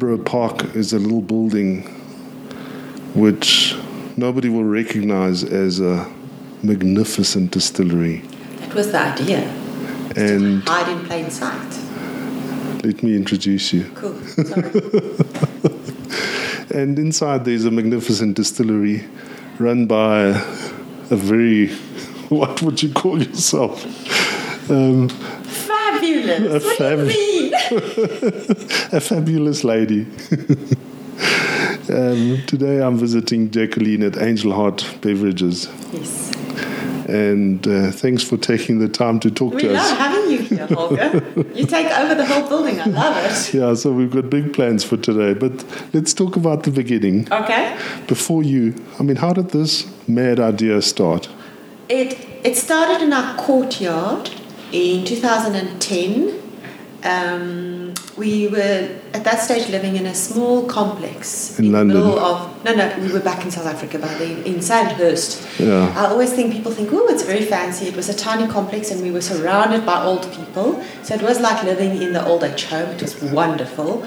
Dunborough Park is a little building which nobody will recognize as a magnificent distillery. That was the idea. And Hide in plain sight. let me introduce you. Cool. And inside there's a magnificent distillery run by a very, what would you call yourself? Um, Fabulous. what fab- do you mean? a fabulous lady. um, today I'm visiting Jacqueline at Angel Heart Beverages. yes. And uh, thanks for taking the time to talk We to love us. having you here, Holger. you take over the whole building. I love it. Yeah, so we've got big plans for today. But let's talk about the beginning. Okay. Before you, I mean, how did this mad idea start? It it started in our courtyard in 2010. Um, we were at that stage living in a small complex In the London. middle of no no we were back in South Africa by then in Sandhurst. Yeah. I always think people think oh it's very fancy. It was a tiny complex and we were surrounded by old people, so it was like living in the old age home. It was wonderful.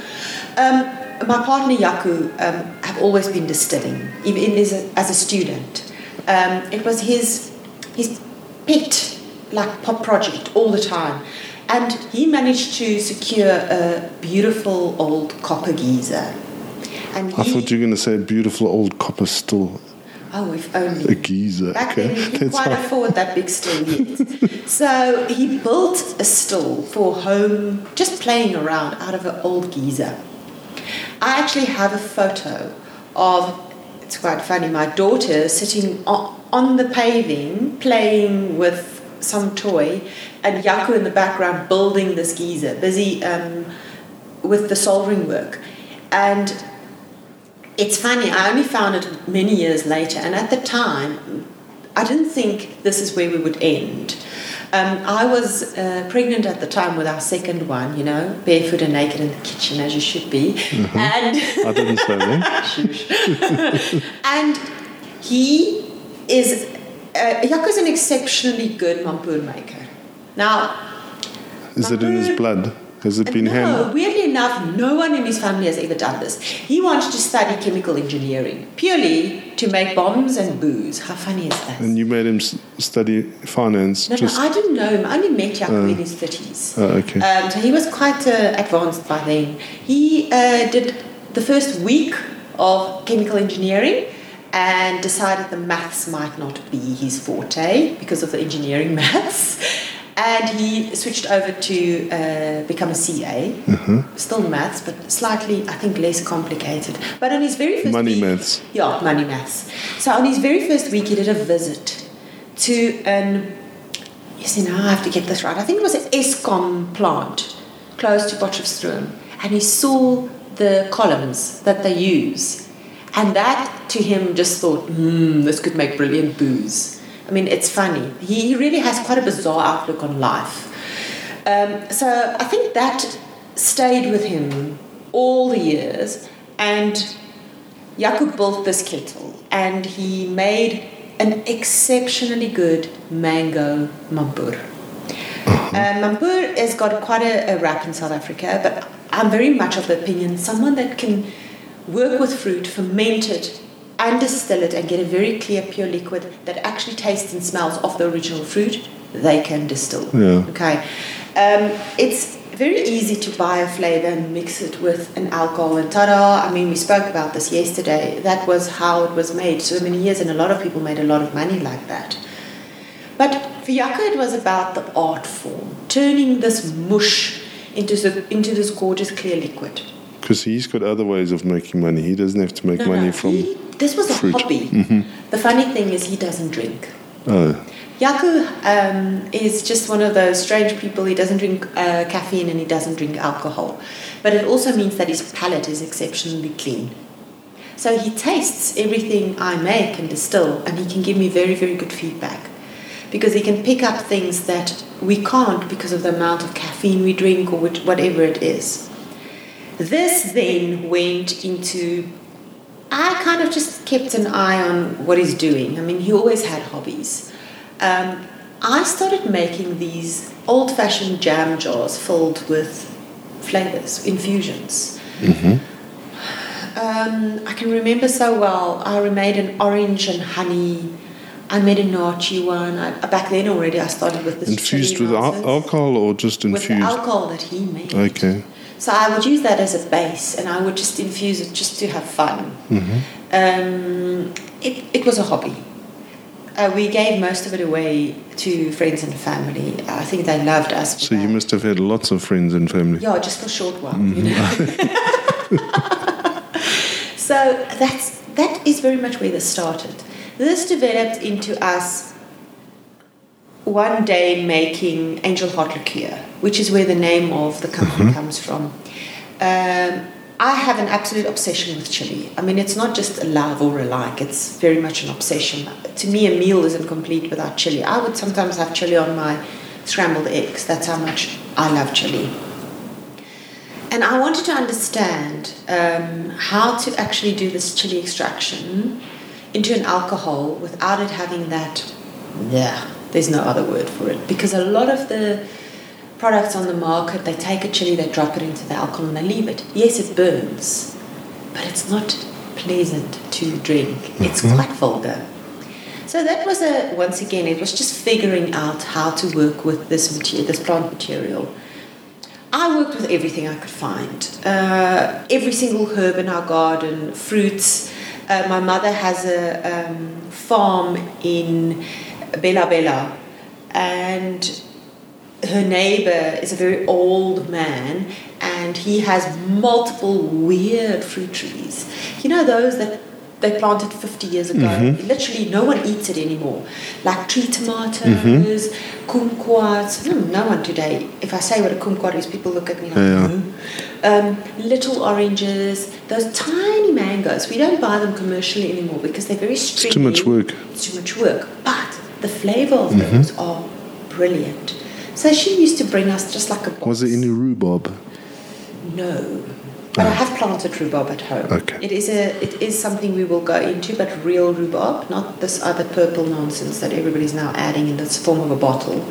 Um, my partner Jaco um, have always been distilling, even as a, as a student. Um, it was his his pet like pop project all the time, and he managed to secure a beautiful old copper geyser. And I he, thought you were going to say a beautiful old copper still, oh, if a only. geezer. Back okay, then, he that's quite afford that big still yet. so he built a still for home, just playing around out of an old geyser. I actually have a photo of, it's quite funny, my daughter sitting on, on the paving playing with some toy, and Jaco in the background building this geyser, busy um, with the soldering work. And it's funny, I only found it many years later, and at the time, I didn't think this is where we would end. Um, I was uh, pregnant at the time with our second one, you know, barefoot and naked in the kitchen as you should be. And I didn't say that. and he is, uh, Jaco is an exceptionally good mampoer maker. Now, Is it in his blood? Has it been no, handled? weirdly enough, no one in his family has ever done this. He wanted to study chemical engineering purely to make bombs and booze. How funny is that? And you made him study finance? no, just no, I didn't know him. I only met Jaco in his 30s. Oh, okay. Um, so he was quite uh, advanced by then. He uh, did the first week of chemical engineering and decided the maths might not be his forte because of the engineering maths. And he switched over to uh, become a CA, still maths, but slightly, I think, less complicated. But on his very first Money week, maths. yeah, money maths. So on his very first week, he did a visit to an, you see, now I have to get this right. I think it was an Eskom plant close to Potchefstroom. And he saw the columns that they use. And that to him just thought, hmm, this could make brilliant booze. I mean, it's funny. He, he really has quite a bizarre outlook on life. Um, so I think that stayed with him all the years. And Jaco built this kettle and he made an exceptionally good mango mampoer. Uh, mampoer has got quite a, a rap in South Africa, but I'm very much of the opinion someone that can work with fruit, ferment it, and distill it and get a very clear, pure liquid that actually tastes and smells of the original fruit, they can distill. Yeah. Okay. Um, it's very easy to buy a flavor and mix it with an alcohol and ta-da. I mean, we spoke about this yesterday. That was how it was made so many years, and a lot of people made a lot of money like that. But for Jaco, it was about the art form, turning this mush into, the, into this gorgeous clear liquid. Because he's got other ways of making money. He doesn't have to make No, money no, from. he- this was a fruit. hobby. The funny thing is, he doesn't drink. Oh, Jaco um, is just one of those strange people. He doesn't drink uh, caffeine and he doesn't drink alcohol. But it also means that his palate is exceptionally clean. So he tastes everything I make and distill, and he can give me very, very good feedback. Because he can pick up things that we can't because of the amount of caffeine we drink or which, whatever it is. This then went into I kind of just kept an eye on what he's doing. I mean, he always had hobbies. Um, I started making these old fashioned jam jars filled with flavors, infusions. Um, I can remember so well. I made an orange and honey. I made a naartjie one. I, back then already, I started with this Infused with al- alcohol or just infused? with alcohol that he made. Okay. So I would use that as a base, and I would just infuse it just to have fun. hmm Um, it, it was a hobby. Uh, we gave most of it away to friends and family. I think they loved us. So you must have had lots of friends and family. Yeah, just for a short while, you know. so that's that is very much where this started. This developed into us one day making Angel Heart liqueur, which is where the name of the company comes from. Um, I have an absolute obsession with chili. I mean, it's not just a love or a like, it's very much an obsession. To me, a meal isn't complete without chili. I would sometimes have chili on my scrambled eggs. That's how much I love chili. And I wanted to understand um, how to actually do this chili extraction into an alcohol without it having that, yeah, there's no other word for it. Because a lot of the products on the market, they take a chili, they drop it into the alcohol and they leave it. Yes, it burns, but it's not pleasant to drink. It's quite vulgar. So that was a once again, it was just figuring out how to work with this material, this plant material. I worked with everything I could find. Uh, every single herb in our garden, fruits. Uh, my mother has a um, farm in Bela-Bela, and her neighbor is a very old man, and he has multiple weird fruit trees. You know those that they planted 50 years ago. Literally, no one eats it anymore. Like tree tomatoes, kumquats. Hmm, no one today. If I say what a kumquat is, people look at me like, Yeah. "No." Um, little oranges, those tiny mangoes. We don't buy them commercially anymore because they're very It's stringy. too much work. It's too much work. But the flavor of those are brilliant. So she used to bring us just like a box. Was there any rhubarb? No. But I have planted rhubarb at home. Okay. It is a it is something we will go into, but real rhubarb, not this other purple nonsense that everybody's now adding in this form of a bottle.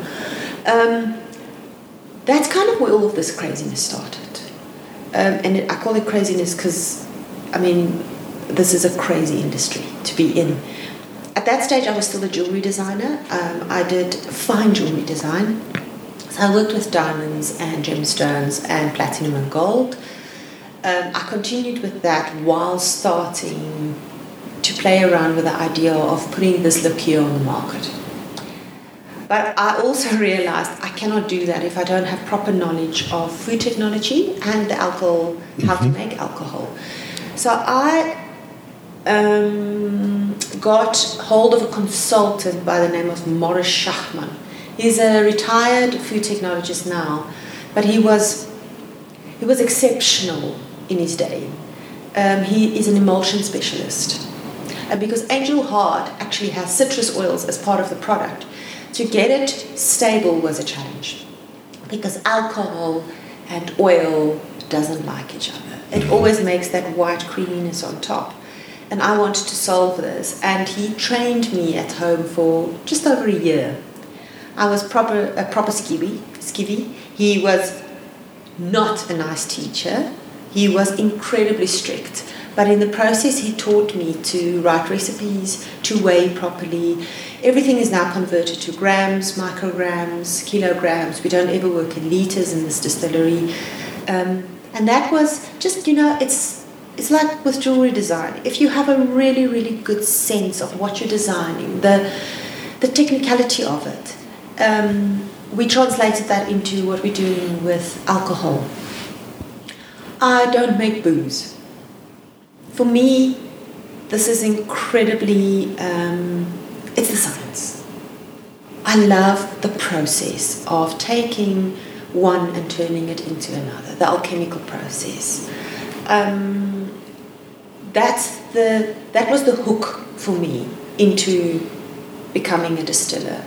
Um, that's kind of where all of this craziness started. Um, and it, I call it craziness because, I mean, this is a crazy industry to be in. At that stage, I was still a jewelry designer. Um, I did fine jewelry design. So I worked with diamonds and gemstones and platinum and gold. Um, I continued with that while starting to play around with the idea of putting this liqueur on the market. But I also realized I cannot do that if I don't have proper knowledge of food technology and the alcohol, how to make alcohol. So I um, got hold of a consultant by the name of Morris Schachman. He's a retired food technologist now, but he was he was exceptional in his day. Um, he is an emulsion specialist. And because Angel Heart actually has citrus oils as part of the product, to get it stable was a challenge. Because alcohol and oil doesn't like each other. It always makes that white creaminess on top. And I wanted to solve this. And he trained me at home for just over a year. I was proper a proper skivvy. skivvy. He was not a nice teacher. He was incredibly strict. But in the process, he taught me to write recipes, to weigh properly. Everything is now converted to grams, micrograms, kilograms. We don't ever work in liters in this distillery. Um, and that was just, you know, it's, it's like with jewelry design. If you have a really, really good sense of what you're designing, the, the technicality of it, um, we translated that into what we're doing with alcohol. I don't make booze. For me, this is incredibly, um, it's the science. I love the process of taking one and turning it into another, the alchemical process. Um, that's the, that was the hook for me into becoming a distiller.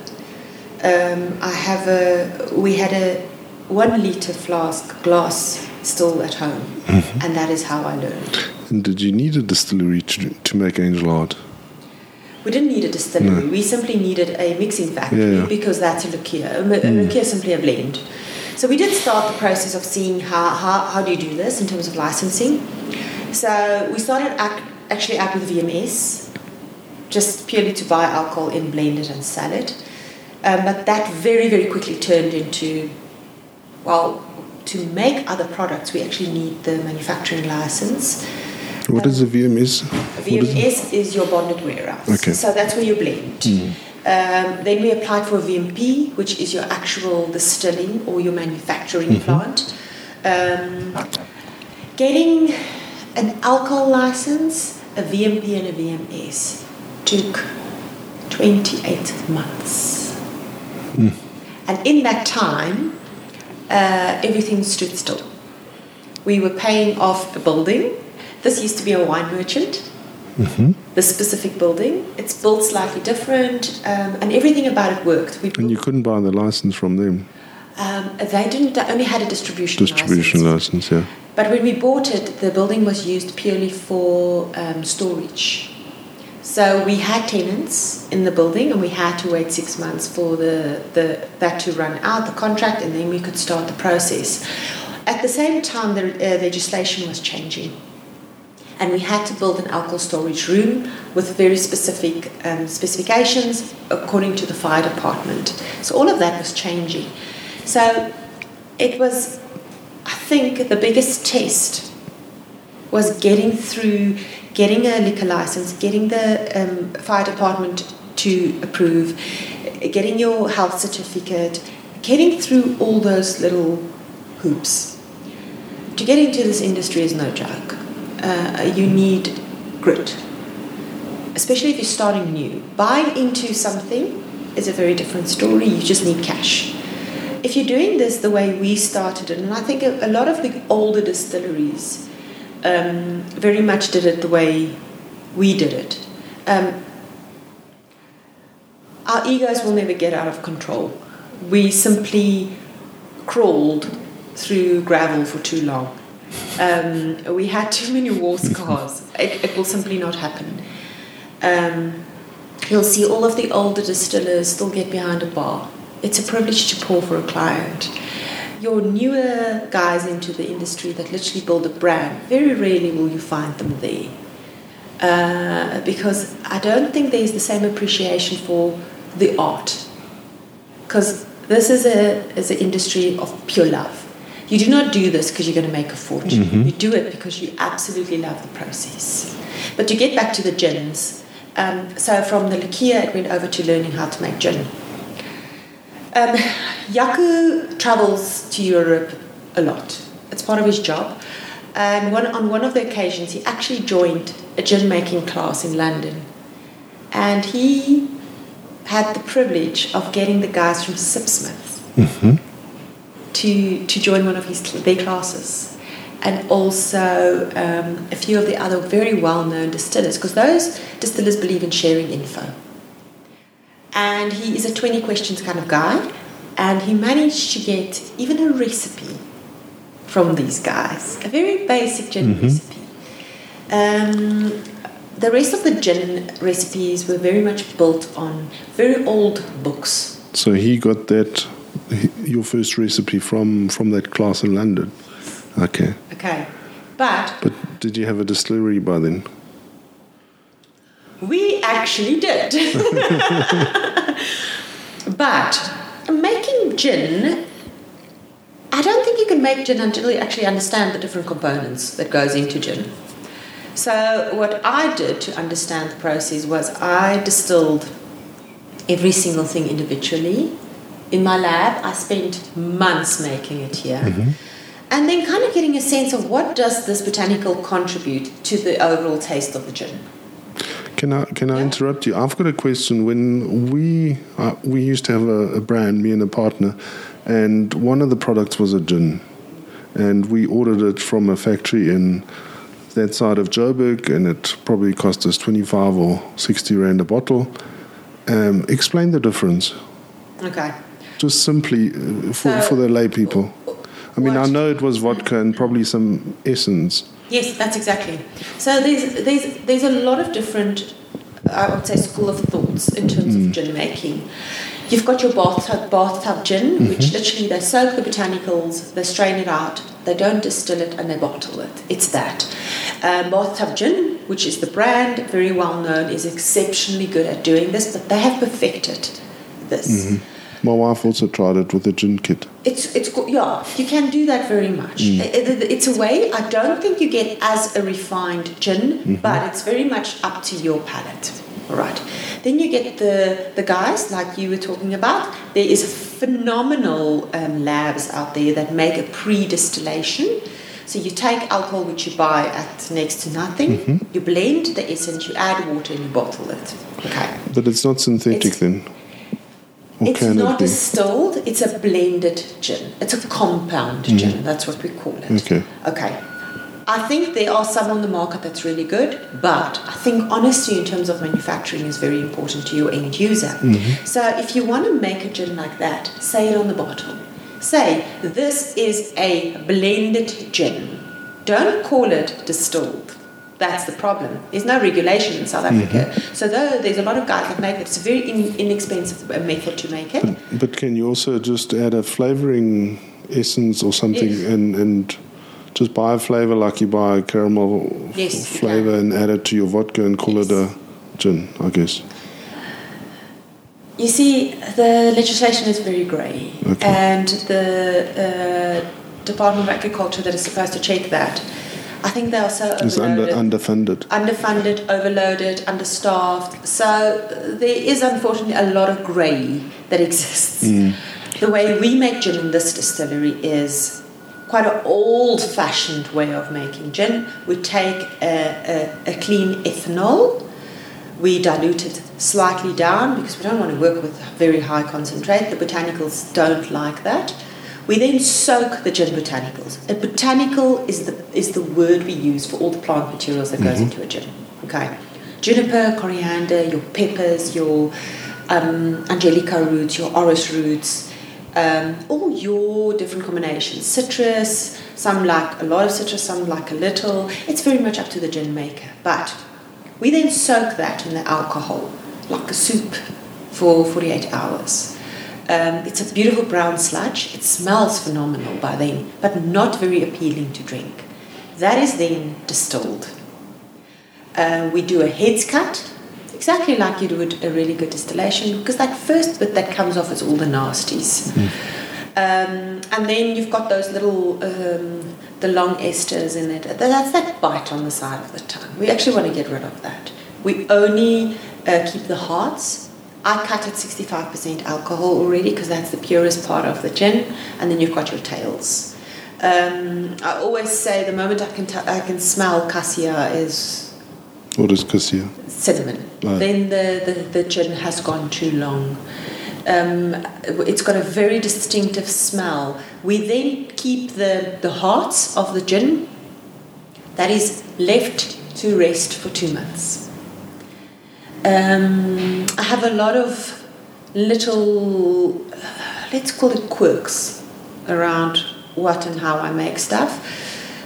Um, I have a, we had a one liter flask glass still at home, and that is how I learned. And did you need a distillery to, to make Angel Heart? We didn't need a distillery. No. We simply needed a mixing factory Yeah, yeah. because that's a liqueur. A, mi- a liqueur is simply a blend. So we did start the process of seeing how, how, how do you do this in terms of licensing. So we started ac- actually out with VMS, just purely to buy alcohol in blended and sell it. Um, but that very, very quickly turned into, well, to make other products, we actually need the manufacturing license. What is a VMS? What is? VMS is your bonded warehouse. Okay. So that's where you blend. Um, then we applied for a VMP, which is your actual distilling or your manufacturing plant. Um, getting an alcohol license, a VMP, and a VMS took 28 months. And in that time, uh, everything stood still. We were paying off a building. This used to be a wine merchant the specific building. It's built slightly different, um, and everything about it worked. We And you couldn't buy the license from them. Um, they didn't. They only had a distribution, Distribution license. license, yeah. But when we bought it, the building was used purely for um, storage. So we had tenants in the building, and we had to wait six months for the, the that to run out the contract, and then we could start the process. At the same time, the uh, legislation was changing, and we had to build an alcohol storage room with very specific um, specifications according to the fire department. So all of that was changing. So it was, I think, the biggest test was getting through, getting a liquor license, getting the um, fire department to approve, getting your health certificate, getting through all those little hoops. To get into this industry is no joke. Uh, you need grit, especially if you're starting new. Buying into something is a very different story. You just need cash. If you're doing this the way we started it, and I think a, a lot of the older distilleries um, very much did it the way we did it. Um, our egos will never get out of control. We simply crawled through gravel for too long. Um, we had too many war scars. It, it will simply not happen. Um, you'll see all of the older distillers still get behind a bar. It's a privilege to pour for a client. Your newer guys into the industry that literally build a brand, very rarely will you find them there. Uh, because I don't think there's the same appreciation for the art. Because this is a is an industry of pure love. You do not do this because you're going to make a fortune. You do it because you absolutely love the process. But to get back to the gins, um, so from the liqueur it went over to learning how to make gin. Um, Jaco travels to Europe a lot. It's part of his job. And one, on one of the occasions, he actually joined a gin making class in London. And he had the privilege of getting the guys from Sipsmith to, to join one of his their classes. And also um, a few of the other very well known distillers, because those distillers believe in sharing info and he is a 20 questions kind of guy and he managed to get even a recipe from these guys a very basic gin recipe um, the rest of the gin recipes were very much built on very old books So he got that, your first recipe from, from that class in London. Okay. okay but But did you have a distillery by then? We actually did. but making gin, I don't think you can make gin until you actually understand the different components that goes into gin. So what I did to understand the process was I distilled every single thing individually. In my lab, I spent months making it here. Mm-hmm. And then kind of getting a sense of what does this botanical contribute to the overall taste of the gin. Can I can I Yeah. interrupt you? I've got a question. When we uh, we used to have a, a brand, me and a partner, and one of the products was a gin, and we ordered it from a factory in that side of Joburg, and it probably cost us twenty five or sixty rand a bottle. Um, explain the difference, Okay. just simply uh, for So- for the lay people. I mean, I know it was vodka and probably some essence. Yes, that's exactly. So there's there's there's a lot of different, I would say, school of thoughts in terms of mm. gin making. You've got your bathtub, bathtub gin, mm-hmm. which literally they soak the botanicals, they strain it out, they don't distill it, and they bottle it. It's that. Um, bathtub gin, which is the brand, very well known, is exceptionally good at doing this, but they have perfected this. Mm-hmm. My wife also tried it with a gin kit. It's it's yeah, you can do that very much. Mm. It- it's a way. I don't think you get as a refined gin, mm-hmm. but it's very much up to your palate. All right. Then you get the the guys like you were talking about. There is phenomenal um, labs out there that make a pre-distillation. So you take alcohol which you buy at next to nothing. Mm-hmm. You blend the essence. You add water and you bottle it. Okay. But it's not synthetic It's- then. It's not distilled, it's a blended gin. It's a compound gin, that's what we call it. Okay. Okay. I think there are some on the market that's really good, but I think honesty in terms of manufacturing is very important to your end user. So if you want to make a gin like that, say it on the bottle. Say, this is a blended gin. Don't call it distilled. That's the problem. There's no regulation in South Africa. So though there's a lot of guys that make it, it's a very in, inexpensive method to make it. But can you also just add a flavoring essence or something Yes. and, and just buy a flavor like you buy a caramel Yes, flavor and add it to your vodka and call it a gin, I guess. You see, the legislation is very grey, Okay. and the uh, Department of Agriculture that is supposed to check that, I think they are so It's under, underfunded. underfunded, overloaded, understaffed. So there is unfortunately a lot of grey that exists. Mm. The way we make gin in this distillery is quite an old-fashioned way of making gin. We take a, a, a clean ethanol, we dilute it slightly down because we don't want to work with very high concentrate. The botanicals don't like that. We then soak the gin botanicals. A botanical is the is the word we use for all the plant materials that goes into a gin. Okay, juniper, coriander, your peppers, your um, angelica roots, your orris roots, um, all your different combinations. Citrus, some like a lot of citrus, some like a little. It's very much up to the gin maker. But we then soak that in the alcohol, like a soup, for 48 hours. Um, it's a beautiful brown sludge. It smells phenomenal by then, but not very appealing to drink. That is then distilled. Uh, we do a heads cut, exactly like you would a really good distillation, because that first bit that comes off is all the nasties. Um, and then you've got those little, um, the long esters in it. That's that bite on the side of the tongue. We actually want to get rid of that. We only uh, keep the hearts. I cut at 65% alcohol already because that's the purest part of the gin. And then you've got your tails. Um, I always say the moment I can, t- I can smell cassia is What is cassia? cinnamon. Then the, the, the gin has gone too long. Um, it's got a very distinctive smell. We then keep the, the hearts of the gin that is left to rest for two months. Um, I have a lot of little, let's call it quirks around what and how I make stuff.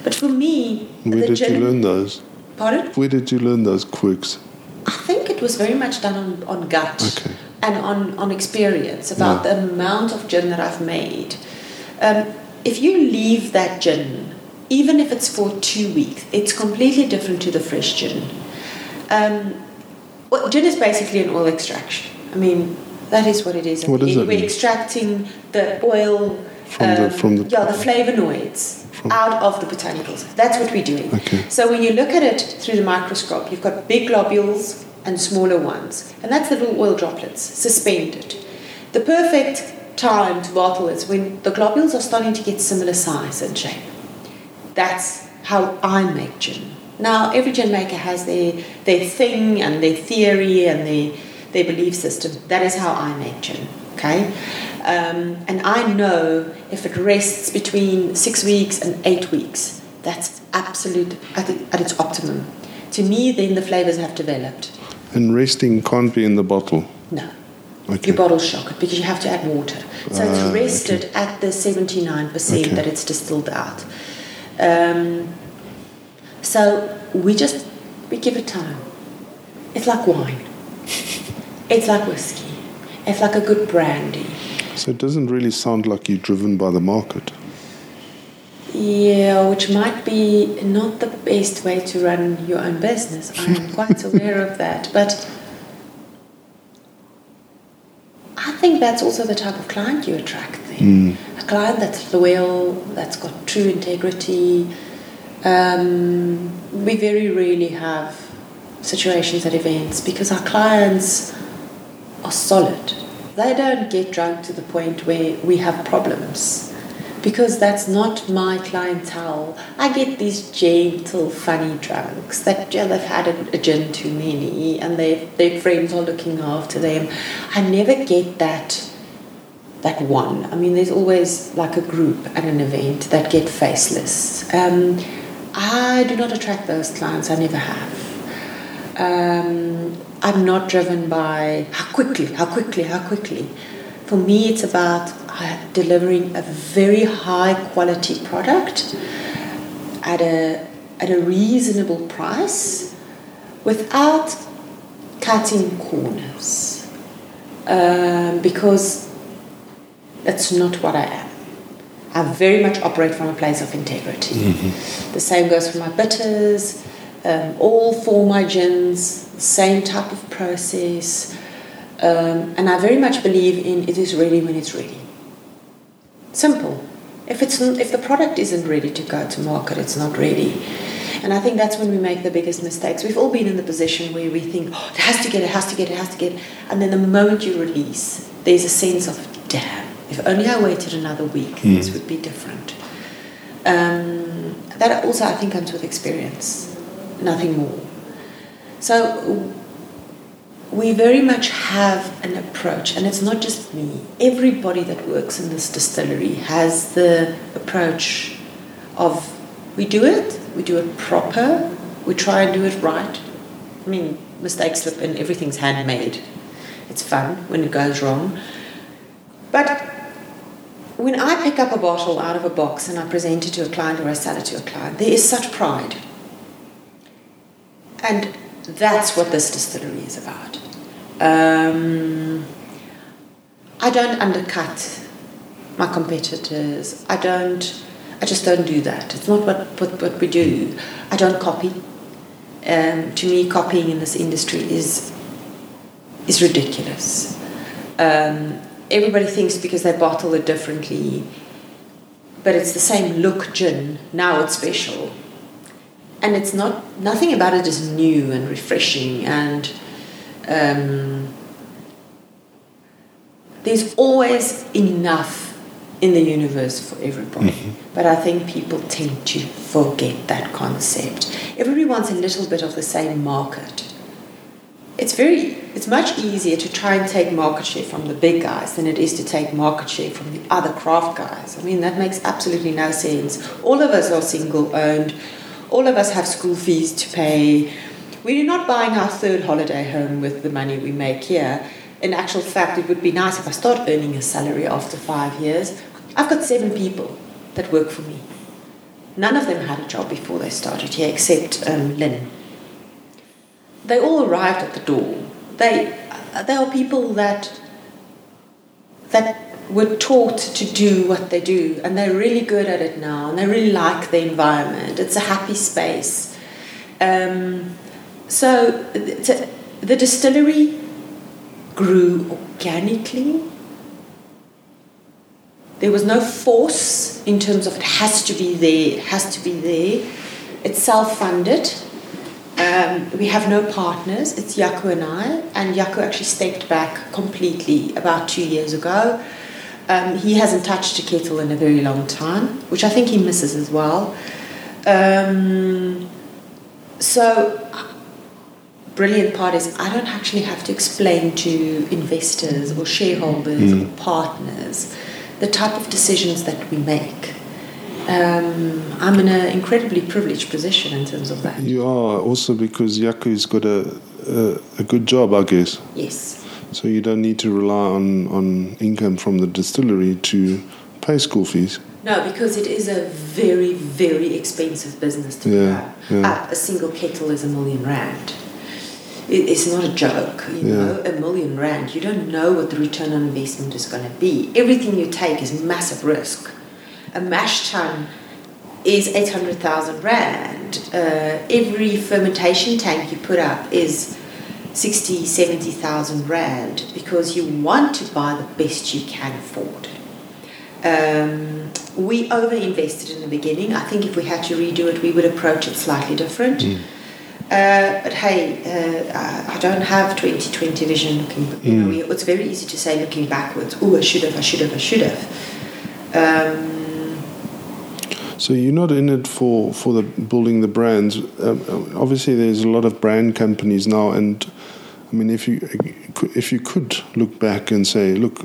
But for me, Where did you learn those? Pardon? Where did you learn those quirks? I think it was very much done on, on gut Okay. and on, on experience about the amount of gin that I've made. Um, if you leave that gin, even if it's for two weeks, it's completely different to the fresh gin. Um, well, gin is basically an oil extraction. I mean, that is what it is. What does We're mean? extracting the oil From the- um, from the- yeah the flavonoids From- out of the botanicals. That's what we're doing. Okay. So when you look at it through the microscope, you've got big globules and smaller ones, and that's the little oil droplets suspended. The perfect time to bottle is when the globules are starting to get similar size and shape. That's how I make gin. Now, every gin maker has their, their thing and their theory and their, their belief system. That is how I make gin, okay? Um, and I know if it rests between six weeks and eight weeks, that's absolute at, at its optimum. To me, then the flavors have developed. And resting can't be in the bottle. No. Okay. You bottle shock it because you have to add water. So Ah, it's rested at the 79% Okay. that it's distilled out. Um, so we just, we give it time. It's like wine. It's like whiskey. It's like a good brandy. So it doesn't really sound like you're driven by the market. Yeah, which might be not the best way to run your own business. I'm quite aware of that. But I think that's also the type of client you attract then. Hmm. A client that's loyal, that's got true integrity. Um, we very rarely have situations at events because our clients are solid. They don't get drunk to the point where we have problems because that's not my clientele. I get these gentle, funny drunks that yeah, they've had a, a gin too many and they, their friends are looking after them. I never get that that one. I mean, there's always like a group at an event that get faceless. Um, I do not attract those clients. I never have. Um, I'm not driven by how quickly, how quickly, how quickly. For me, it's about uh, delivering a very high quality product at a, at a reasonable price without cutting corners. Um, because that's not what I am. I very much operate from a place of integrity. Mm-hmm. The same goes for my bitters, um, all for my gins, same type of process. Um, and I very much believe in it is ready when it's ready. Simple. If it's if the product isn't ready to go to market, it's not ready. And I think that's when we make the biggest mistakes. We've all been in the position where we think, oh, it has to get, it has to get, it has to get. And then the moment you release, there's a sense of, damn, if only I waited another week, this would be different. Um, that also, I think, comes with experience, nothing more. So we very much have an approach, and it's not just me. Everybody that works in this distillery has the approach of we do it, we do it proper, we try and do it right. I mean, mistakes slip in, everything's handmade. It's fun when it goes wrong. But when I pick up a bottle out of a box and I present it to a client or I sell it to a client, there is such pride. And that's what this distillery is about. Um, I don't undercut my competitors. I don't. I just don't do that. It's not what what, what we do. I don't copy. Um, to me, copying in this industry is is ridiculous. Um, everybody thinks because they bottle it differently, but it's the same look gin. Now it's special, and it's not. Nothing about it is new and refreshing and. Um, there's always enough in the universe for everybody. But I think people tend to forget that concept. Everybody wants a little bit of the same market. It's very it's much easier to try and take market share from the big guys than it is to take market share from the other craft guys. I mean that makes absolutely no sense. All of us are single owned. All of us have school fees to pay. We're not buying our third holiday home with the money we make here. In actual fact, it would be nice if I start earning a salary after five years. I've got seven people that work for me. None of them had a job before they started here, except um, Lynn. They all arrived at the door. They, they are people that that were taught to do what they do, and they're really good at it now, and they really like the environment. It's a happy space. Um, so the, the distillery grew organically. There was no force in terms of it has to be there, it has to be there. It's self funded. Um, we have no partners, it's Jaco and I, and Jaco actually stepped back completely about two years ago. Um, he hasn't touched a kettle in a very long time, which I think he misses as well. Um, so brilliant part is I don't actually have to explain to investors or shareholders or partners the type of decisions that we make. Um, I'm in an incredibly privileged position in terms of that. You are also because Jaco's got a, a a good job, I guess. Yes. So you don't need to rely on, on income from the distillery to pay school fees. No, because it is a very, very expensive business to Yeah, run. yeah. Uh, a single kettle is a million rand. it- it's not a joke. You Yeah. know, a million rand. You don't know what the return on investment is going to be. Everything you take is massive risk. A mash tun is 800,000 rand. Uh, every fermentation tank you put up is 60, 70,000 rand because you want to buy the best you can afford. Um, we over invested in the beginning. I think if we had to redo it, we would approach it slightly different. Uh, but hey, uh, I- don't have 2020 vision looking. You know, we- it's very easy to say looking backwards. Oh, I should have, I should have, I should have. Um, So you're not in it for for the building the brands. Um, obviously, there's a lot of brand companies now, and I mean, if you if you could look back and say, look,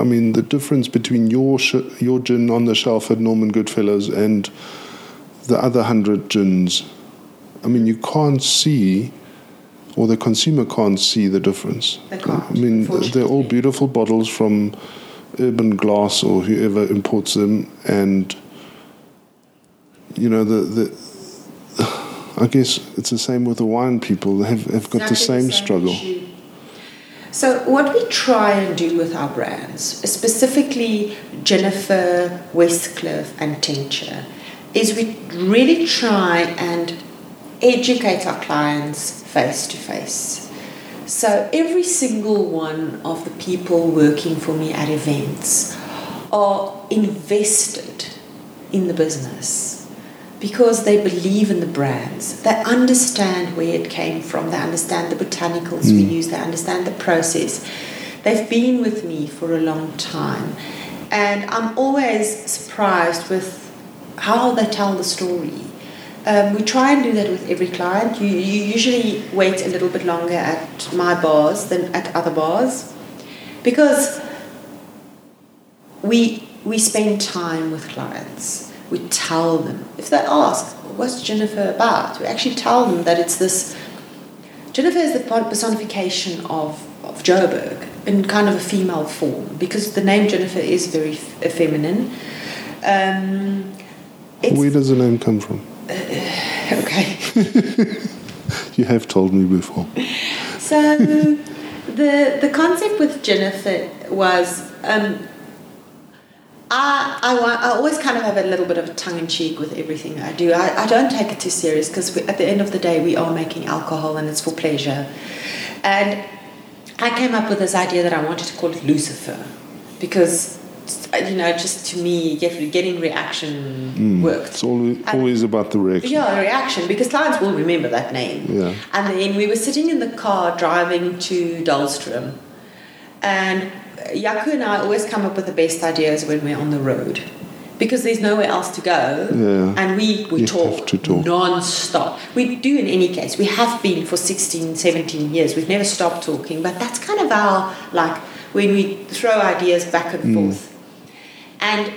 I mean, the difference between your sh- your gin on the shelf at Norman Goodfellows and the other hundred gins, I mean, you can't see, or the consumer can't see the difference. They can't, I mean, they're all beautiful bottles from Urban Glass or whoever imports them, and you know the the. I guess it's the same with the wine people. They have, have got the Exactly same, struggle. issue. So, what we try and do with our brands, specifically Jennifer, Westcliff, and Tincture, is we really try and educate our clients face to face. So, every single one of the people working for me at events are invested in the business because they believe in the brands. They understand where it came from. They understand the botanicals we use. They understand the process. They've been with me for a long time. And I'm always surprised with how they tell the story. Um, we try and do that with every client. You, you usually wait a little bit longer at my bars than at other bars because we we spend time with clients. We tell them if they ask, "What's Jennifer about?" We actually tell them that it's this. Jennifer is the personification of of Joburg in kind of a female form because the name Jennifer is very f- feminine. Um, it's, Where does the name come from? okay. You have told me before. So the the concept with Jennifer was um, I, I, wa- I always kind of have a little bit of a tongue in cheek with everything I do. I, I don't take it too serious because at the end of the day we are making alcohol and it's for pleasure. And I came up with this idea that I wanted to call it Lucifer because you know just to me get, getting reaction mm. worked. It's always, always about the reaction. Yeah, the reaction because clients will remember that name. Yeah. And then we were sitting in the car driving to Dullstroom, and Jaco and I always come up with the best ideas when we're on the road. Because there's nowhere else to go, Yeah. and we, we You talk, to talk. non-stop. We do in any case. We have been for 16, 17 years. We've never stopped talking, but that's kind of our, like, when we throw ideas back and mm. forth. And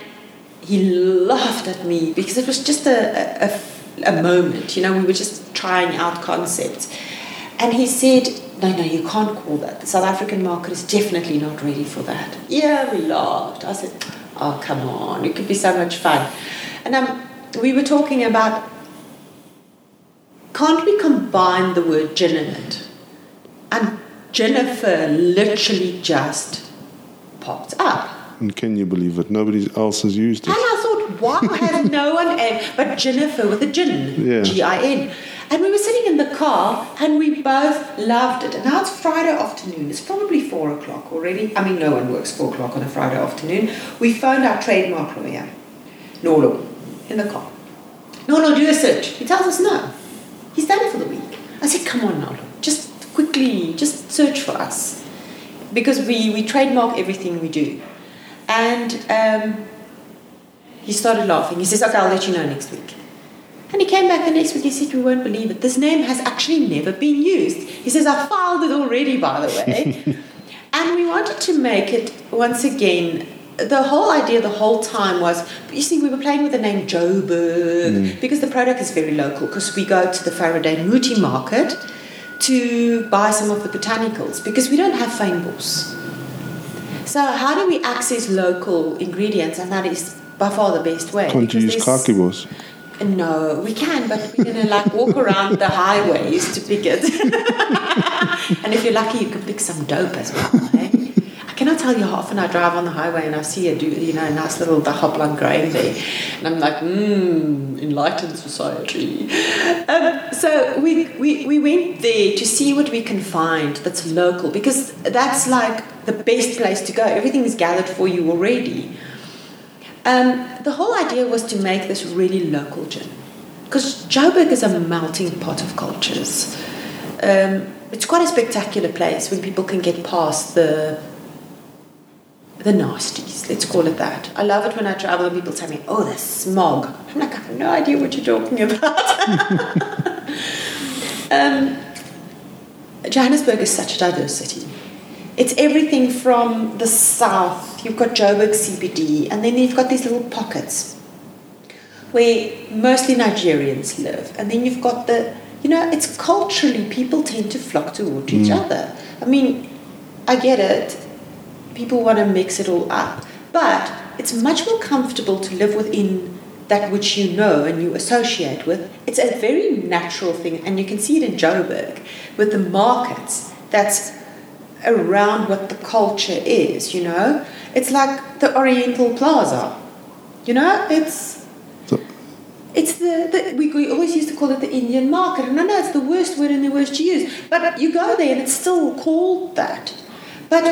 he laughed at me because it was just a, a, a moment, you know, we were just trying out concepts. And he said, No, no, you can't call that. The South African market is definitely not ready for that. Yeah, we laughed. I said, Oh, come on, it could be so much fun. And um, we were talking about can't we combine the word gin in it? And Jennifer literally just popped up. And can you believe it? Nobody else has used it. And it. I thought, why has no one ever, but Jennifer with a gin, Yeah. G I N. And we were sitting in the car and we both loved it. And now it's Friday afternoon. It's probably four o'clock already. I mean, no one works four o'clock on a Friday afternoon. We phoned our trademark lawyer, Nolo, in the car. Nolo, do a search. He tells us no. He's done it for the week. I said, come on, Nolo, just quickly, just search for us. Because we, we trademark everything we do. And um, he started laughing. He says, okay, I'll let you know next week. And he came back the next week. He said, we won't believe it. This name has actually never been used. He says, I filed it already, by the way. and we wanted to make it, once again, the whole idea the whole time was, you see, we were playing with the name Joburg mm. because the product is very local because we go to the Faraday Muti market to buy some of the botanicals because we don't have fynbos. So how do we access local ingredients? And that is by far the best way. Can't you use khakibos? No, we can, but we're gonna like walk around the highways to pick it. and if you're lucky, you can pick some dope as well. Eh? I cannot tell you how often I drive on the highway and I see a do you know a nice little hopland growing there, and I'm like, mmm, enlightened society. Um, so we, we we went there to see what we can find that's local because that's like the best place to go. Everything is gathered for you already. Um, the whole idea was to make this really local gin. Because Joburg is a melting pot of cultures. Um, it's quite a spectacular place when people can get past the the nasties, let's call it that. I love it when I travel and people tell me, oh, the smog. I'm like, I have no idea what you're talking about. um, Johannesburg is such a diverse city. It's everything from the south, you've got Joburg CBD, and then you've got these little pockets where mostly Nigerians live. And then you've got the, you know, it's culturally, people tend to flock toward each mm. other. I mean, I get it, people want to mix it all up, but it's much more comfortable to live within that which you know and you associate with. It's a very natural thing, and you can see it in Joburg with the markets. That's around what the culture is, you know? It's like the Oriental Plaza, you know? It's. So- It's the, the we, we always used to call it the Indian market. And I know it's the worst word and the worst to use, but you go there and it's still called that. But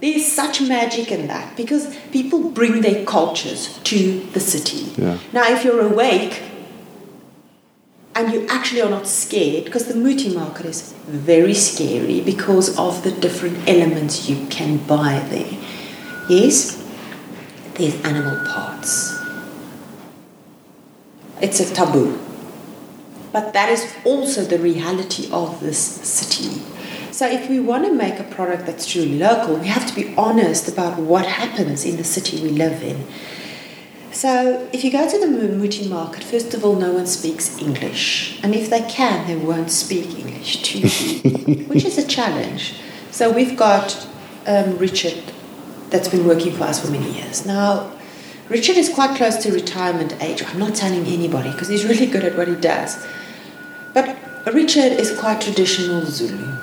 there's such magic in that because people bring their cultures to the city. Yeah. Now, if you're awake and you actually are not scared, because the Muti market is very scary because of the different elements you can buy there. Yes, there's animal parts. It's a taboo. But that is also the reality of this city. So if we want to make a product that's truly local, we have to be honest about what happens in the city we live in. So if you go to the Muti market, first of all, no one speaks English. And if they can, they won't speak English to you, which is a challenge. So we've got um, Richard that's been working for us for many years. Now, Richard is quite close to retirement age. I'm not telling anybody because he's really good at what he does. But Richard is quite traditional Zulu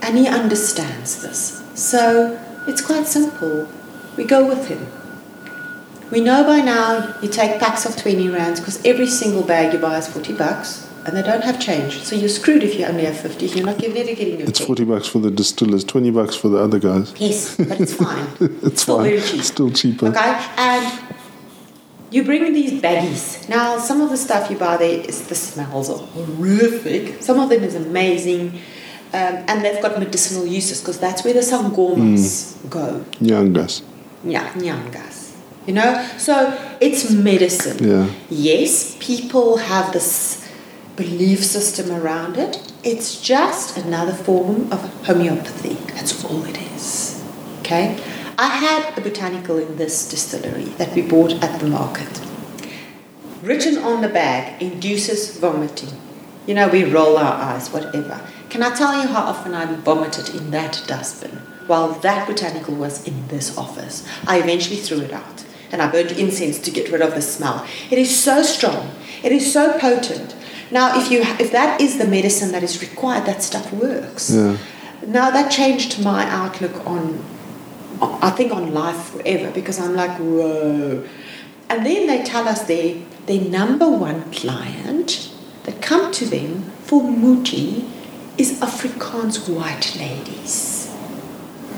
and he understands this. So it's quite simple. We go with him. We know by now you take packs of 20 rands because every single bag you buy is 40 bucks and they don't have change. So you're screwed if you only have 50. You're not never getting your It's change. 40 bucks for the distillers, 20 bucks for the other guys. Yes, but it's fine. It's Still fine. very cheap. Still cheaper. Okay, and you bring these baggies. Now, some of the stuff you buy there is the smells are horrific. Some of them is amazing, um, and they've got medicinal uses because that's where the sangomas go. Young guys. Yeah, nyangas. You know, so it's medicine. Yeah. Yes, people have this belief system around it. It's just another form of homeopathy. That's all it is. Okay? I had a botanical in this distillery that we bought at the market. Written on the bag induces vomiting. You know, we roll our eyes, whatever. Can I tell you how often I vomited in that dustbin while that botanical was in this office? I eventually threw it out and I burned incense to get rid of the smell. It is so strong, it is so potent. Now, if, you, if that is the medicine that is required, that stuff works. Yeah. Now, that changed my outlook on, I think, on life forever because I'm like, whoa. And then they tell us their, their number one client that come to them for Muti is Afrikaans white ladies.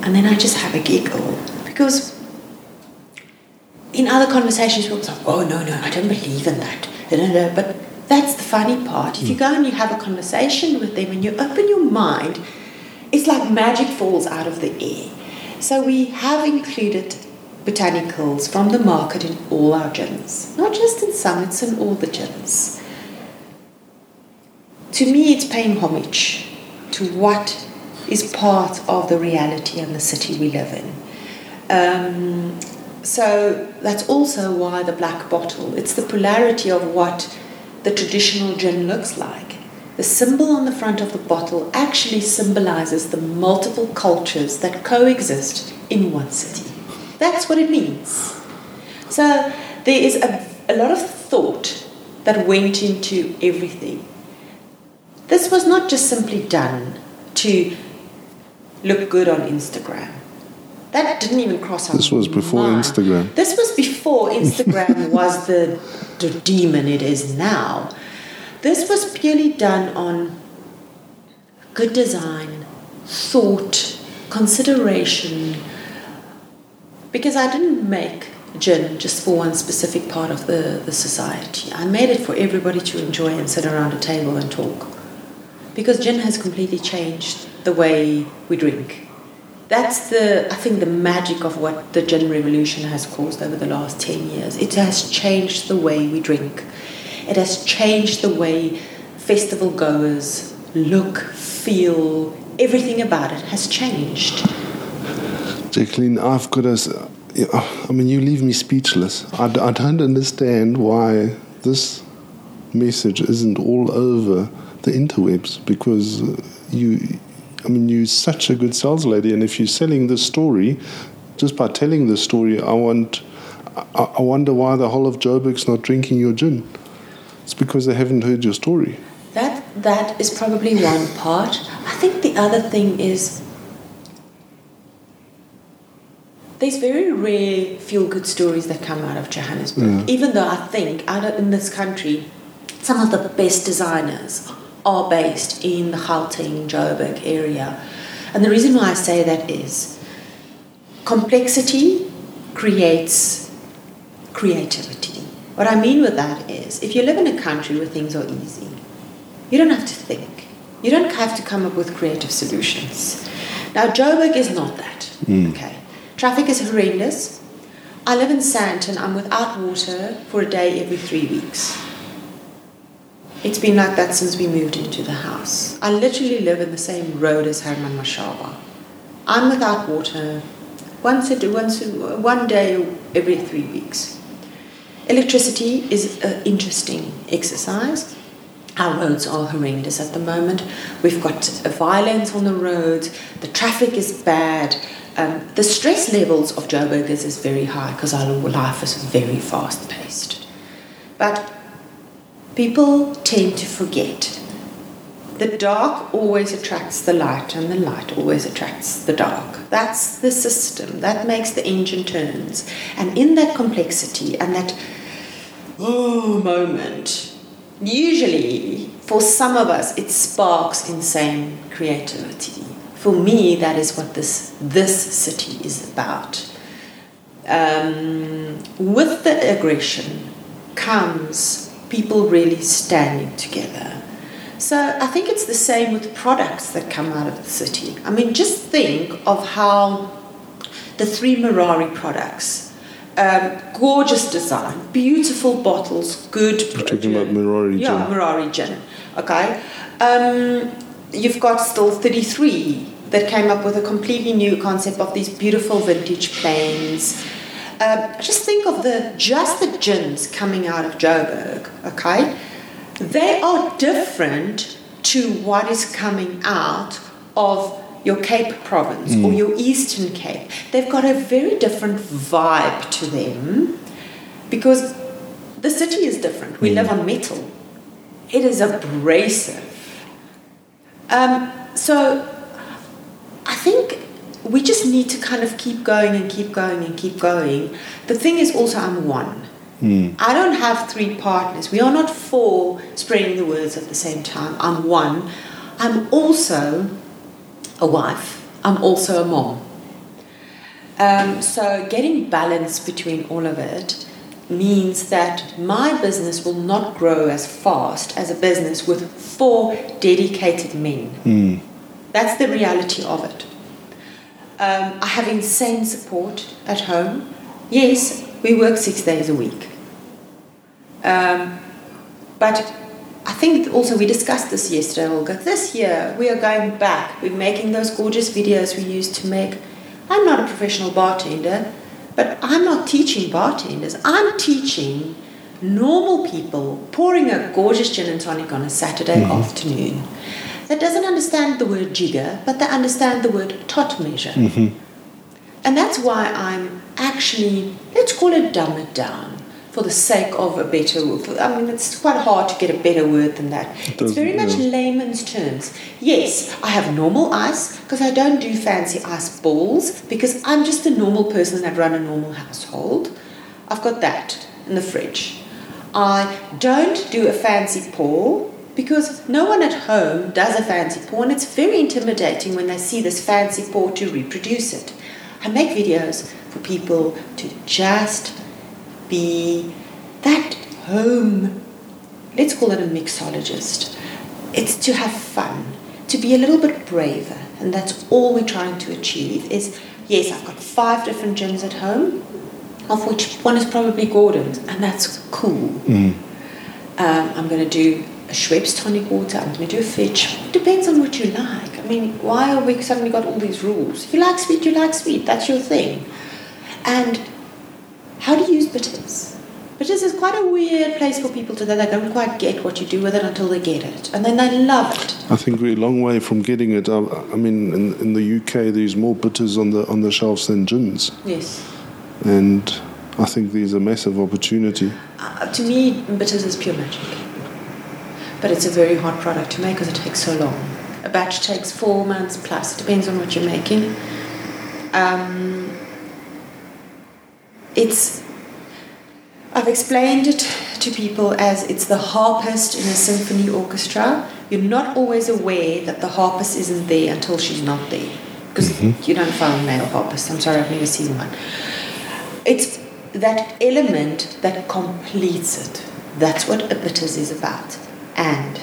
And then I just have a giggle because in other conversations, people say, oh, no, no, I don't believe in that. No, no, no. But that's the funny part. If you go and you have a conversation with them and you open your mind, it's like magic falls out of the air. So we have included botanicals from the market in all our gins, not just in some, it's in all the gins. To me, it's paying homage to what is part of the reality and the city we live in. Um, so that's also why the black bottle. It's the polarity of what the traditional gin looks like. The symbol on the front of the bottle actually symbolizes the multiple cultures that coexist in one city. That's what it means. So there is a, a lot of thought that went into everything. This was not just simply done to look good on Instagram. That didn't even cross our This was before mind. Instagram. This was before Instagram was the, the demon it is now. This was purely done on good design, thought, consideration. Because I didn't make gin just for one specific part of the, the society. I made it for everybody to enjoy and sit around a table and talk. Because gin has completely changed the way we drink. That's the, I think, the magic of what the gin revolution has caused over the last 10 years. It has changed the way we drink. It has changed the way festival goers look, feel, everything about it has changed. Jacqueline, I've got a. I mean, you leave me speechless. I, I don't understand why this message isn't all over the interwebs because you. I mean, you're such a good sales lady, and if you're selling the story, just by telling the story, I want. I, I wonder why the whole of Joburg's not drinking your gin. It's because they haven't heard your story. That that is probably one part. I think the other thing is there's very rare feel good stories that come out of Johannesburg. Yeah. Even though I think out of, in this country, some of the best designers are based in the Gauteng, Joburg area. And the reason why I say that is complexity creates creativity. What I mean with that is if you live in a country where things are easy, you don't have to think. You don't have to come up with creative solutions. Now, Joburg is not that. Hmm. Okay. Traffic is horrendous. I live in Sandton. I'm without water for a day every three weeks. It's been like that since we moved into the house. I literally live in the same road as Herman Mashaba. I'm without water once a, once a, one day every three weeks. Electricity is an interesting exercise. Our roads are horrendous at the moment. We've got violence on the roads. The traffic is bad. Um, the stress levels of Joburgers is very high because our life is very fast paced. But people tend to forget. The dark always attracts the light, and the light always attracts the dark. That's the system. That makes the engine turns. And in that complexity and that oh moment, usually for some of us it sparks insane creativity. For me, that is what this this city is about. Um, with the aggression comes people really standing together. So I think it's the same with products that come out of the city. I mean, just think of how the three Mirari products, um, gorgeous design, beautiful bottles, good. You're talking about Mirari Yeah, gin. Mirari gin. Okay. Um, you've got still 33 that came up with a completely new concept of these beautiful vintage planes. Um, just think of the just the gins coming out of Joburg, okay? They are different to what is coming out of your Cape province or your Eastern Cape. They've got a very different vibe to them because the city is different. We live on metal. It is abrasive. Um, so I think we just need to kind of keep going and keep going and keep going. The thing is also I'm one. I don't have three partners. We are not four spreading the words at the same time. I'm one. I'm also a wife. I'm also a mom. Um, so getting balance between all of it means that my business will not grow as fast as a business with four dedicated men. That's the reality of it. Um, I have insane support at home. Yes, we work six days a week. Um, but I think also we discussed this yesterday, Olga. This year we are going back. We're making those gorgeous videos we used to make. I'm not a professional bartender, but I'm not teaching bartenders. I'm teaching normal people pouring a gorgeous gin and tonic on a Saturday afternoon that doesn't understand the word jigger, but they understand the word tot measure. Mm-hmm. And that's why I'm actually, let's call it dumb it down. for the sake of a better word. I mean, it's quite hard to get a better word than that. It it's very much yeah. layman's terms. Yes, I have normal ice because I don't do fancy ice balls because I'm just a normal person that run a normal household. I've got that in the fridge. I don't do a fancy pour because no one at home does a fancy pour and it's very intimidating when they see this fancy pour to reproduce it. I make videos for people to just be that home, let's call it a mixologist. It's to have fun, to be a little bit braver, and that's all we're trying to achieve is yes, I've got five different gins at home, of which one is probably Gordon's, and that's cool. Mm. Um, I'm going to do Schweppes tonic water. I'm going to do a. Depends on what you like. I mean, why have we suddenly got all these rules? If you like sweet, you like sweet. That's your thing. And how do you use bitters? Bitters is quite a weird place for people to that they don't quite get what you do with it until they get it, and then they love it. I think we're a long way from getting it. I, I mean, in, in the UK, there's more bitters on the on the shelves than gins, Yes. and I think there's a massive opportunity. Uh, to me, bitters is pure magic. But it's a very hard product to make because it takes so long. A batch takes four months plus. It depends on what you're making. Um, it's. I've explained it to people as it's the harpist in a symphony orchestra. You're not always aware that the harpist isn't there until she's not there. Because you don't find male harpist. I'm sorry, I've never seen one. It's that element that completes it. That's what a bitters is about. And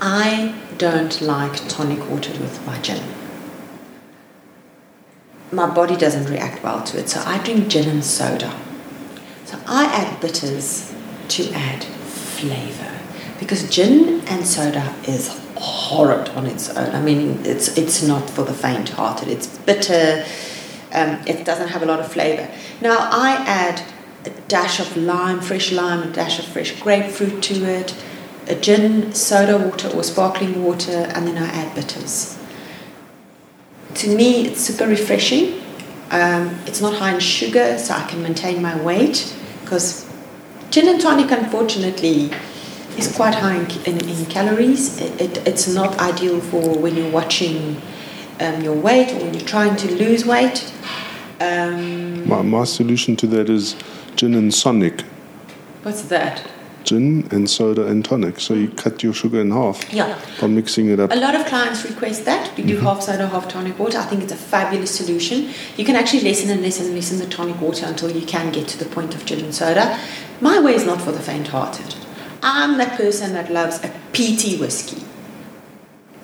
I don't like tonic water with my gin. My body doesn't react well to it, so I drink gin and soda. So I add bitters to add flavor because gin and soda is horrid on its own. I mean, it's it's not for the faint-hearted. It's bitter. Um, it doesn't have a lot of flavor. Now I add a dash of lime, fresh lime, a dash of fresh grapefruit to it, a gin, soda water or sparkling water, and then I add bitters. To me, it's super refreshing. Um, it's not high in sugar, so I can maintain my weight because gin and tonic, unfortunately, is quite high in, in, in calories. It, it, it's not ideal for when you're watching um, your weight or when you're trying to lose weight. Um, My, my solution to that is gin and sonic, what's that? gin and soda and tonic. So you hmm. cut your sugar in half Yeah. by mixing it up. A lot of clients request that. We do mm-hmm. half soda, half tonic water. I think it's a fabulous solution. You can actually lessen and lessen and lessen the tonic water until you can get to the point of gin and soda. My way is not for the faint hearted. I'm that person that loves a peaty whiskey.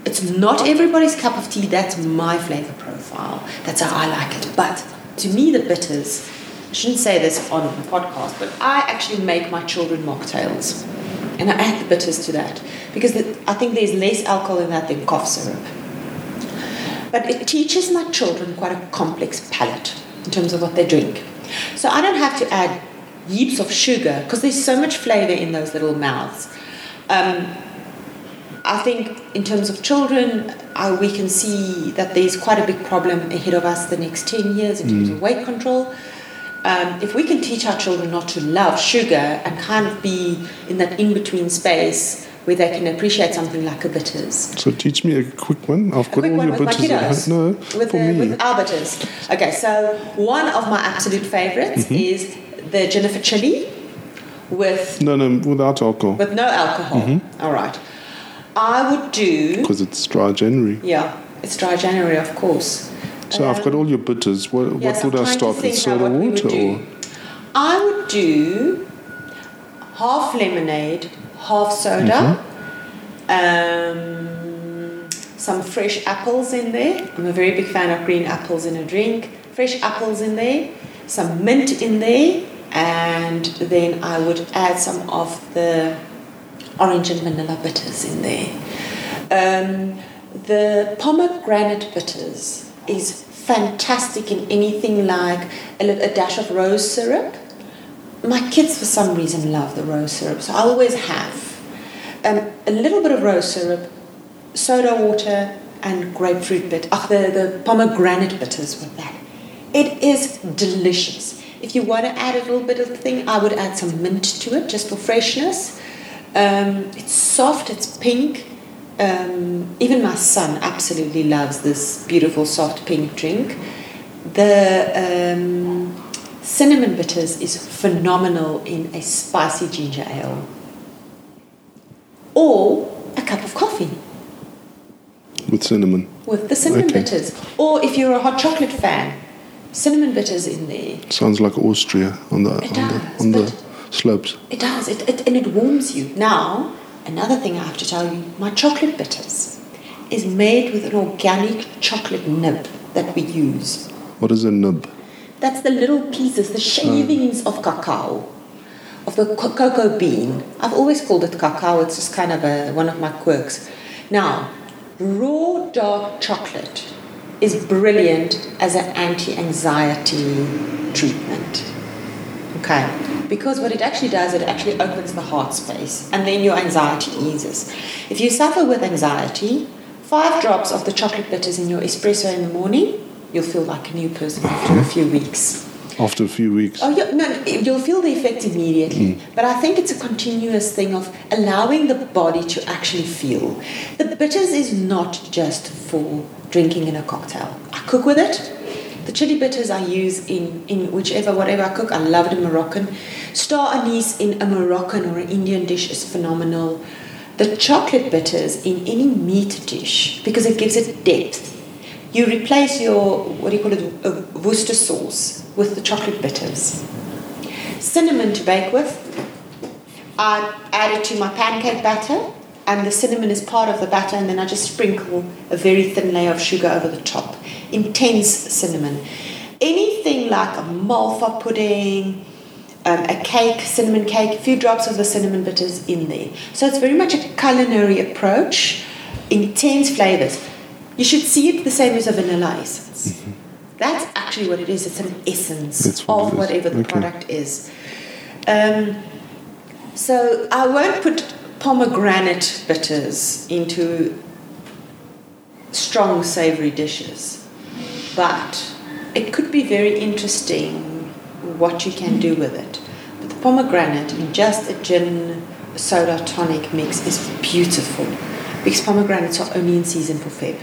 It's not everybody's cup of tea. That's my flavor profile. That's how I like it. But to me, the bitters, I shouldn't say this on the podcast, but I actually make my children mocktails. And I add the bitters to that because the, I think there's less alcohol in that than cough syrup. But it teaches my children quite a complex palate in terms of what they drink. So I don't have to add heaps of sugar because there's so much flavor in those little mouths. Um, I think in terms of children, uh, we can see that there's quite a big problem ahead of us the next 10 years in terms of weight control. Um, if we can teach our children not to love sugar and kind of be in that in between space where they can appreciate something like a bitters. So teach me a quick one. I've got all one your with bitters kiddos. No, with, for the, me. with our bitters. Okay, so one of my absolute favorites Mm-hmm. is the Jennifer Chili with No, no, without alcohol. with no alcohol. Mm-hmm. All right. I would do Because it's dry January. yeah, it's dry January, of course. So I've got all your bitters. What, what Yes, would I'm I start with? Soda what would water or? I would do half lemonade, half soda, um, some fresh apples in there. I'm a very big fan of green apples in a drink. Fresh apples in there, some mint in there, and then I would add some of the orange and vanilla bitters in there. Um, the pomegranate bitters is fantastic in anything like a, a dash of rose syrup. My kids, for some reason, love the rose syrup, so I always have um, a little bit of rose syrup, soda water, and grapefruit bit. Ach, the, the pomegranate bitters with that. It is delicious. If you want to add a little bit of thing, I would add some mint to it just for freshness. Um, it's soft, it's pink. Um, even my son absolutely loves this beautiful soft pink drink. The um, cinnamon bitters is phenomenal in a spicy ginger ale or a cup of coffee with cinnamon. with the cinnamon Okay. bitters. Or if you're a hot chocolate fan, cinnamon bitters in there. Sounds like Austria on the It on does, the on the slopes. It does, it, it, and it warms you. Now, another thing I have to tell you my chocolate bitters is made with an organic chocolate nib that we use. What is a nib? That's the little pieces, the shavings of cacao, of the co- cocoa bean. I've always called it cacao, it's just kind of a, one of my quirks. Now, raw dark chocolate is brilliant as an anti anxiety treatment. Okay, because what it actually does, it actually opens the heart space and then your anxiety eases. If you suffer with anxiety, five drops of the chocolate bitters in your espresso in the morning, you'll feel like a new person after a few weeks. After a few weeks. Oh, yeah, no, you'll feel the effect immediately. Mm. But I think it's a continuous thing of allowing the body to actually feel. The bitters is not just for drinking in a cocktail. I cook with it. The chili bitters I use in, in whichever, whatever I cook, I love the Moroccan. Star anise in a Moroccan or an Indian dish is phenomenal. The chocolate bitters in any meat dish because it gives it depth. You replace your, what do you call it, uh, Worcester sauce with the chocolate bitters. Cinnamon to bake with. I add it to my pancake batter, and the cinnamon is part of the batter, and then I just sprinkle a very thin layer of sugar over the top. Intense cinnamon. Anything like a malva pudding, um, a cake, cinnamon cake, a few drops of the cinnamon bitters in there. So it's very much a culinary approach, intense flavors. You should see it the same as a vanilla essence. That's actually what it is. It's an essence what of whatever the Okay. product is. Um, so I won't put pomegranate bitters into strong savory dishes, but it could be very interesting what you can do with it. But the pomegranate in just a gin soda tonic mix is beautiful because pomegranates are only in season for Feb.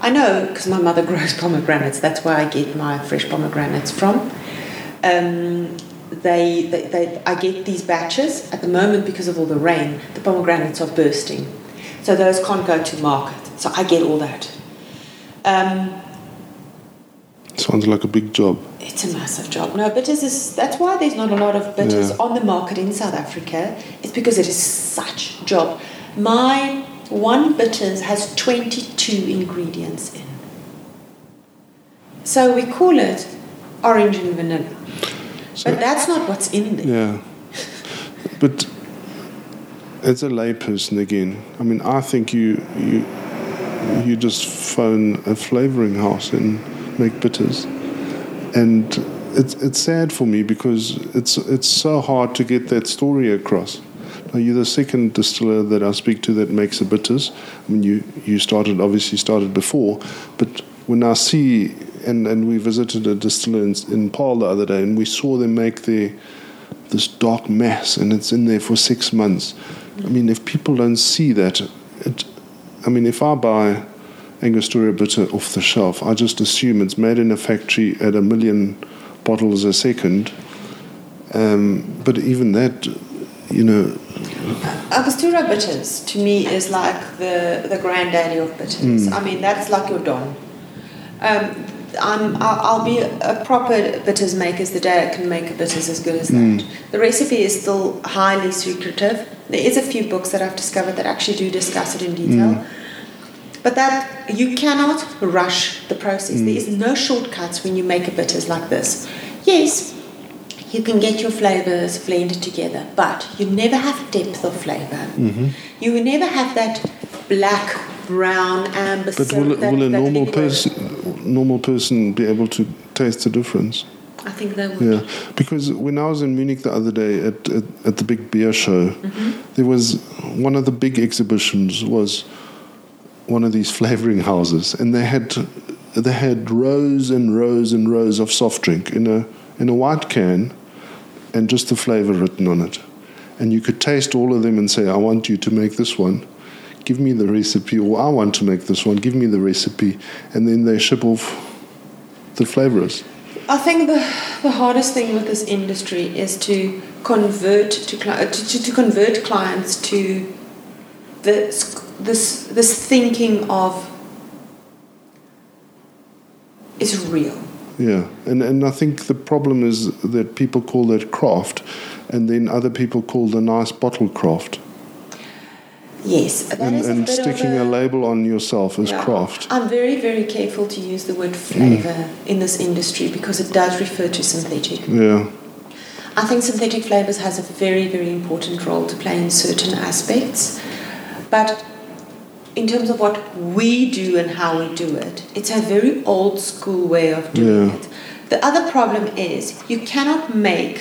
I know because my mother grows pomegranates. That's where I get my fresh pomegranates from. Um, they, they, they, I get these batches at the moment because of all the rain. The pomegranates are bursting, so those can't go to market. So I get all that. Um, Sounds like a big job. it's a massive job. No, bitters is that's why there's not a lot of bitters Yeah. on the market in South Africa. It's because it is such a job. My one bitters has 22 ingredients in. So we call it orange and vanilla. So- but that's not what's in there. Yeah. But as a layperson again, I mean, I think you you you just phone a flavoring house and make bitters, and it's it's sad for me because it's it's so hard to get that story across. Now, you're the second distiller that I speak to that makes the bitters. I mean, you you started obviously started before, but when I see and, and we visited a distiller in, in Paarl the other day, and we saw them make their this dark mass, and it's in there for six months. I mean, if people don't see that, it, I mean, if I buy Angostura bitter off the shelf, I just assume it's made in a factory at a million bottles a second. Um, but even that, you know, Angostura bitters to me is like the, the granddaddy of bitters. I mean, that's like your don. Um, I'm, I'll, I'll be a proper bitters maker the day I can make a bitters as good as that. The recipe is still highly secretive. There is a few books that I've discovered that actually do discuss it in detail. But that you cannot rush the process. There is no shortcuts when you make a bitters like this. Yes, you can get your flavors blended together, but you never have depth of flavor. Mm-hmm. You will never have that black, brown, amber. but will, that, will a normal person, normal person, be able to taste the difference? I think they would. Yeah, because when I was in Munich the other day at at, at the big beer show, mm-hmm. there was one of the big exhibitions was one of these flavoring houses, and they had they had rows and rows and rows of soft drink in a in a white can and just the flavor written on it. And you could taste all of them and say, I want you to make this one. Give me the recipe, or I want to make this one. Give me the recipe. And then they ship off the flavorers. I think the, the hardest thing with this industry is to convert to, to, to, convert clients to this this this thinking of is real. Yeah, and and I think the problem is that people call that craft, and then other people call the nice bottle craft, Yes, and, and sticking a, label on yourself as Yeah. craft. I'm very, very careful to use the word mm. flavor in this industry because it does refer to synthetic. Yeah, I think synthetic flavors has a very, very important role to play in certain aspects. But in terms of what we do and how we do it, it's a very old school way of doing Yeah. it. The other problem is you cannot make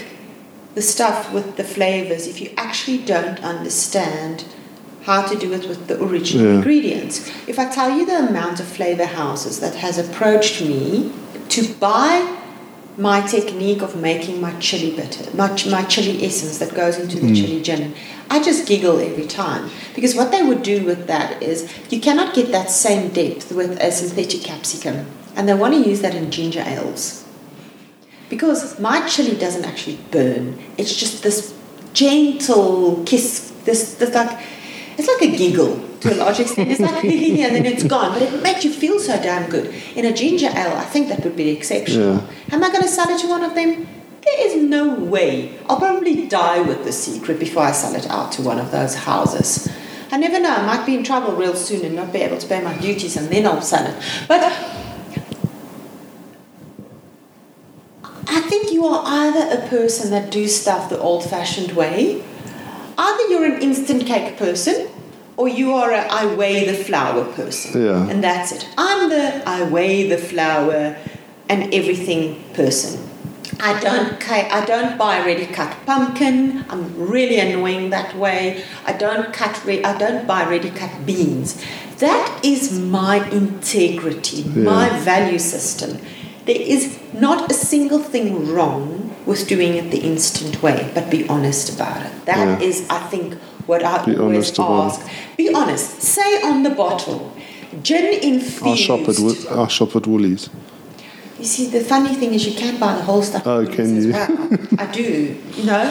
the stuff with the flavors if you actually don't understand how to do it with the original Yeah. ingredients. If I tell you the amount of flavor houses that has approached me to buy my technique of making my chili bitter, my, my chili essence that goes into the mm. chili gin, I just giggle every time because what they would do with that is you cannot get that same depth with a synthetic capsicum, and they want to use that in ginger ales because my chili doesn't actually burn. It's just this gentle kiss, this, this like, it's like a giggle to a large extent. It's like, and then it's gone, but it makes you feel so damn good. In a ginger ale, I think that would be exceptional. Yeah. Am I going to sell it to one of them? There is no way. I'll probably die with the secret before I sell it out to one of those houses. I never know. I might be in trouble real soon and not be able to pay my duties, and then I'll sell it. But I think you are either a person that do stuff the old-fashioned way, either you're an instant cake person, or you are a I weigh the flour person, Yeah. and that's it. I'm the I weigh the flour and everything person. I don't I don't buy ready cut pumpkin. I'm really annoying that way. I don't cut re- I don't buy ready cut beans. That is my integrity, my value system. There is not a single thing wrong with doing it the instant way, but be honest about it. That Yeah. is, I think, what I Be always ask. Be honest. Say on the bottle, gin infused. I shop at Wo- I shop at Woolies. You see, the funny thing is you can buy the whole stuff. Oh, can you? Well. I do, you know.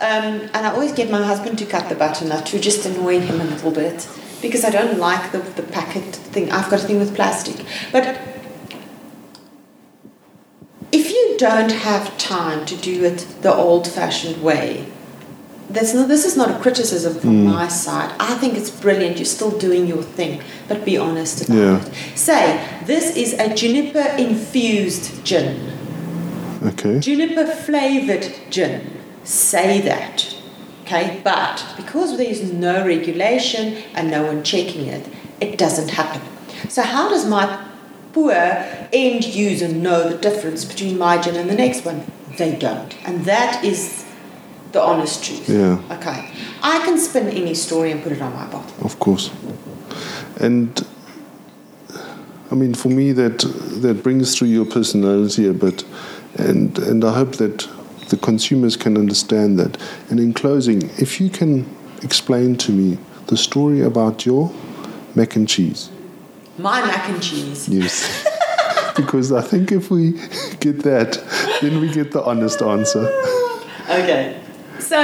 Um, and I always get my husband to cut the butternut to just annoy him a little bit because I don't like the, the packet thing. I've got a thing with plastic. But if you don't have time to do it the old fashioned way, that's not, this is not a criticism from Hmm. my side. I think it's brilliant. You're still doing your thing, but be honest about Yeah. it. Say, this is a juniper infused gin, Okay. juniper flavored gin. Say that. Okay, but because there is no regulation and no one checking it, it doesn't happen. So, how does my poor end user know the difference between my gin and the next one? They don't. And that is the honest truth. Yeah. Okay. I can spin any story and put it on my bottle. Of course. And I mean, for me, that that brings through your personality a bit, and and I hope that the consumers can understand that. And in closing, if you can explain to me the story about your mac and cheese, My mac and cheese. yes, because I think if we get that, then we get the honest answer. Okay. So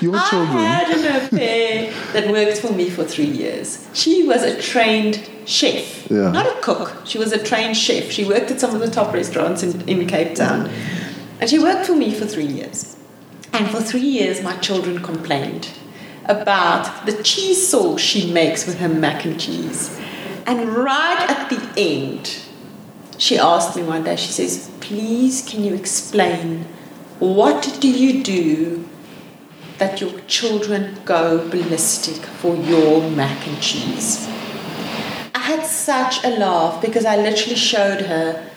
Your children. I had an affair that worked for me for three years. She was a trained chef, Yeah. not a cook. She was a trained chef. She worked at some of the top restaurants in, in Cape Town. And she worked for me for three years. And for three years, my children complained about the cheese sauce she makes with her mac and cheese. And right at the end, she asked me one day, she says, Please, can you explain what do you do that your children go ballistic for your mac and cheese? I had such a laugh because I literally showed her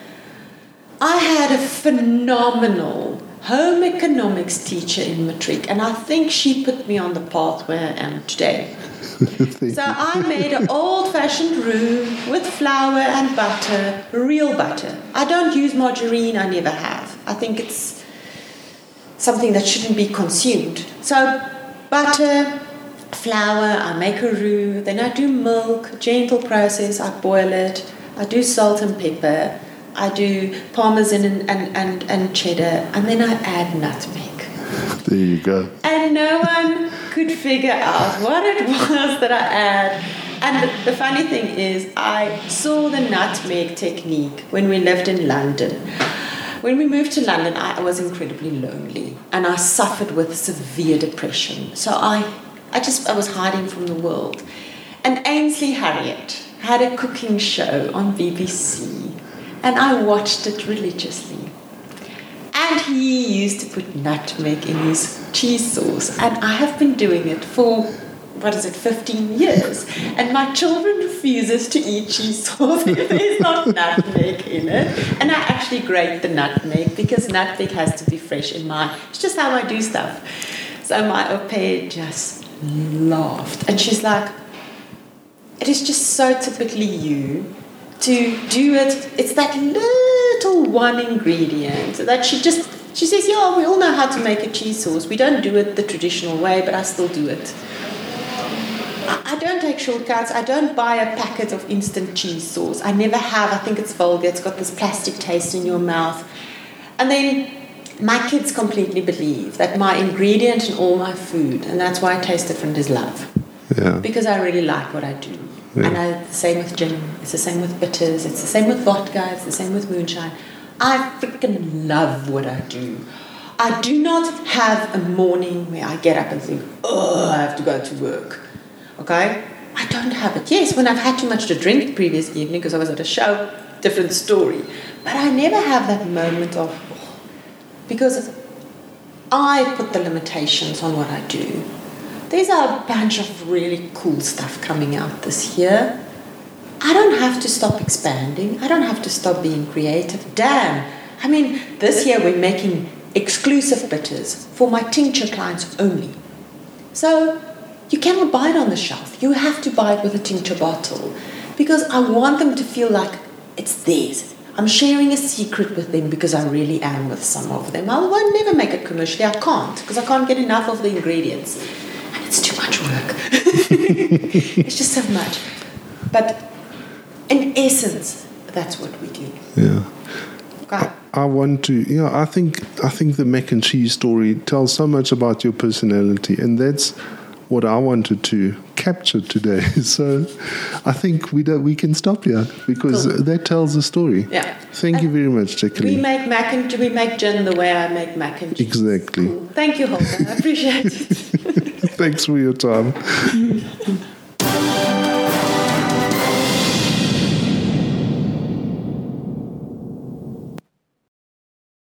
I had a phenomenal home economics teacher in matric, and I think she put me on the path where I am today. so I made an old-fashioned roux with flour and butter, real butter. I don't use margarine. I never have. I think it's something that shouldn't be consumed. So butter, flour. I make a roux. Then I do milk. Gentle process. I boil it. I do salt and pepper. I do parmesan and, and, and, and cheddar, and then I add nutmeg. There you go. And no one could figure out what it was that I add. And the, the funny thing is, I saw the nutmeg technique when we lived in London. When we moved to London, I was incredibly lonely and I suffered with severe depression. So I, I just I was hiding from the world. And Ainsley Harriott had a cooking show on BBC, and I watched it religiously. And he used to put nutmeg in his cheese sauce. And I have been doing it for, what is it, 15 years. And my children refuses to eat cheese sauce if there's not nutmeg in it. And I actually grate the nutmeg because nutmeg has to be fresh in my, it's just how I do stuff. So my au just laughed. And she's like, it is just so typically you to do it. It's that little one ingredient that she just she says, "Yeah, we all know how to make a cheese sauce. We don't do it the traditional way, but I still do it." I don't take shortcuts. I don't buy a packet of instant cheese sauce. I never have. I think it's vulgar. It's got this plastic taste in your mouth. And then my kids completely believe that my ingredient in all my food, and that's why I taste different, is love. Yeah. Because I really like what I do. Yeah. And I, the same with gin, it's the same with bitters, it's the same with vodka, it's the same with moonshine. I freaking love what I do. I do not have a morning where I get up and think, oh, I have to go to work. Okay? I don't have it. Yes, when I've had too much to drink the previous evening because I was at a show, different story. But I never have that moment of, oh, because I put the limitations on what I do. There's a bunch of really cool stuff coming out this year. I don't have to stop expanding. I don't have to stop being creative. Damn. I mean, this year we're making exclusive bitters for my tincture clients only. So you cannot buy it on the shelf. You have to buy it with a tincture bottle because I want them to feel like it's theirs. I'm sharing a secret with them because I really am with some of them. I will never make it commercially. I can't because I can't get enough of the ingredients. It's too much work. it's just so much. But in essence, that's what we do. Yeah. Okay. I want to, you know, I think I think the mac and cheese story tells so much about your personality, and that's what I wanted to capture today. So, I think we don't, we can stop here because Cool. that tells the story. Yeah. Thank you very much, We Jacqueline. make mac and we make gin the way I make mac and. Exactly. Cool. Thank you, Holger. I appreciate it. Thanks for your time.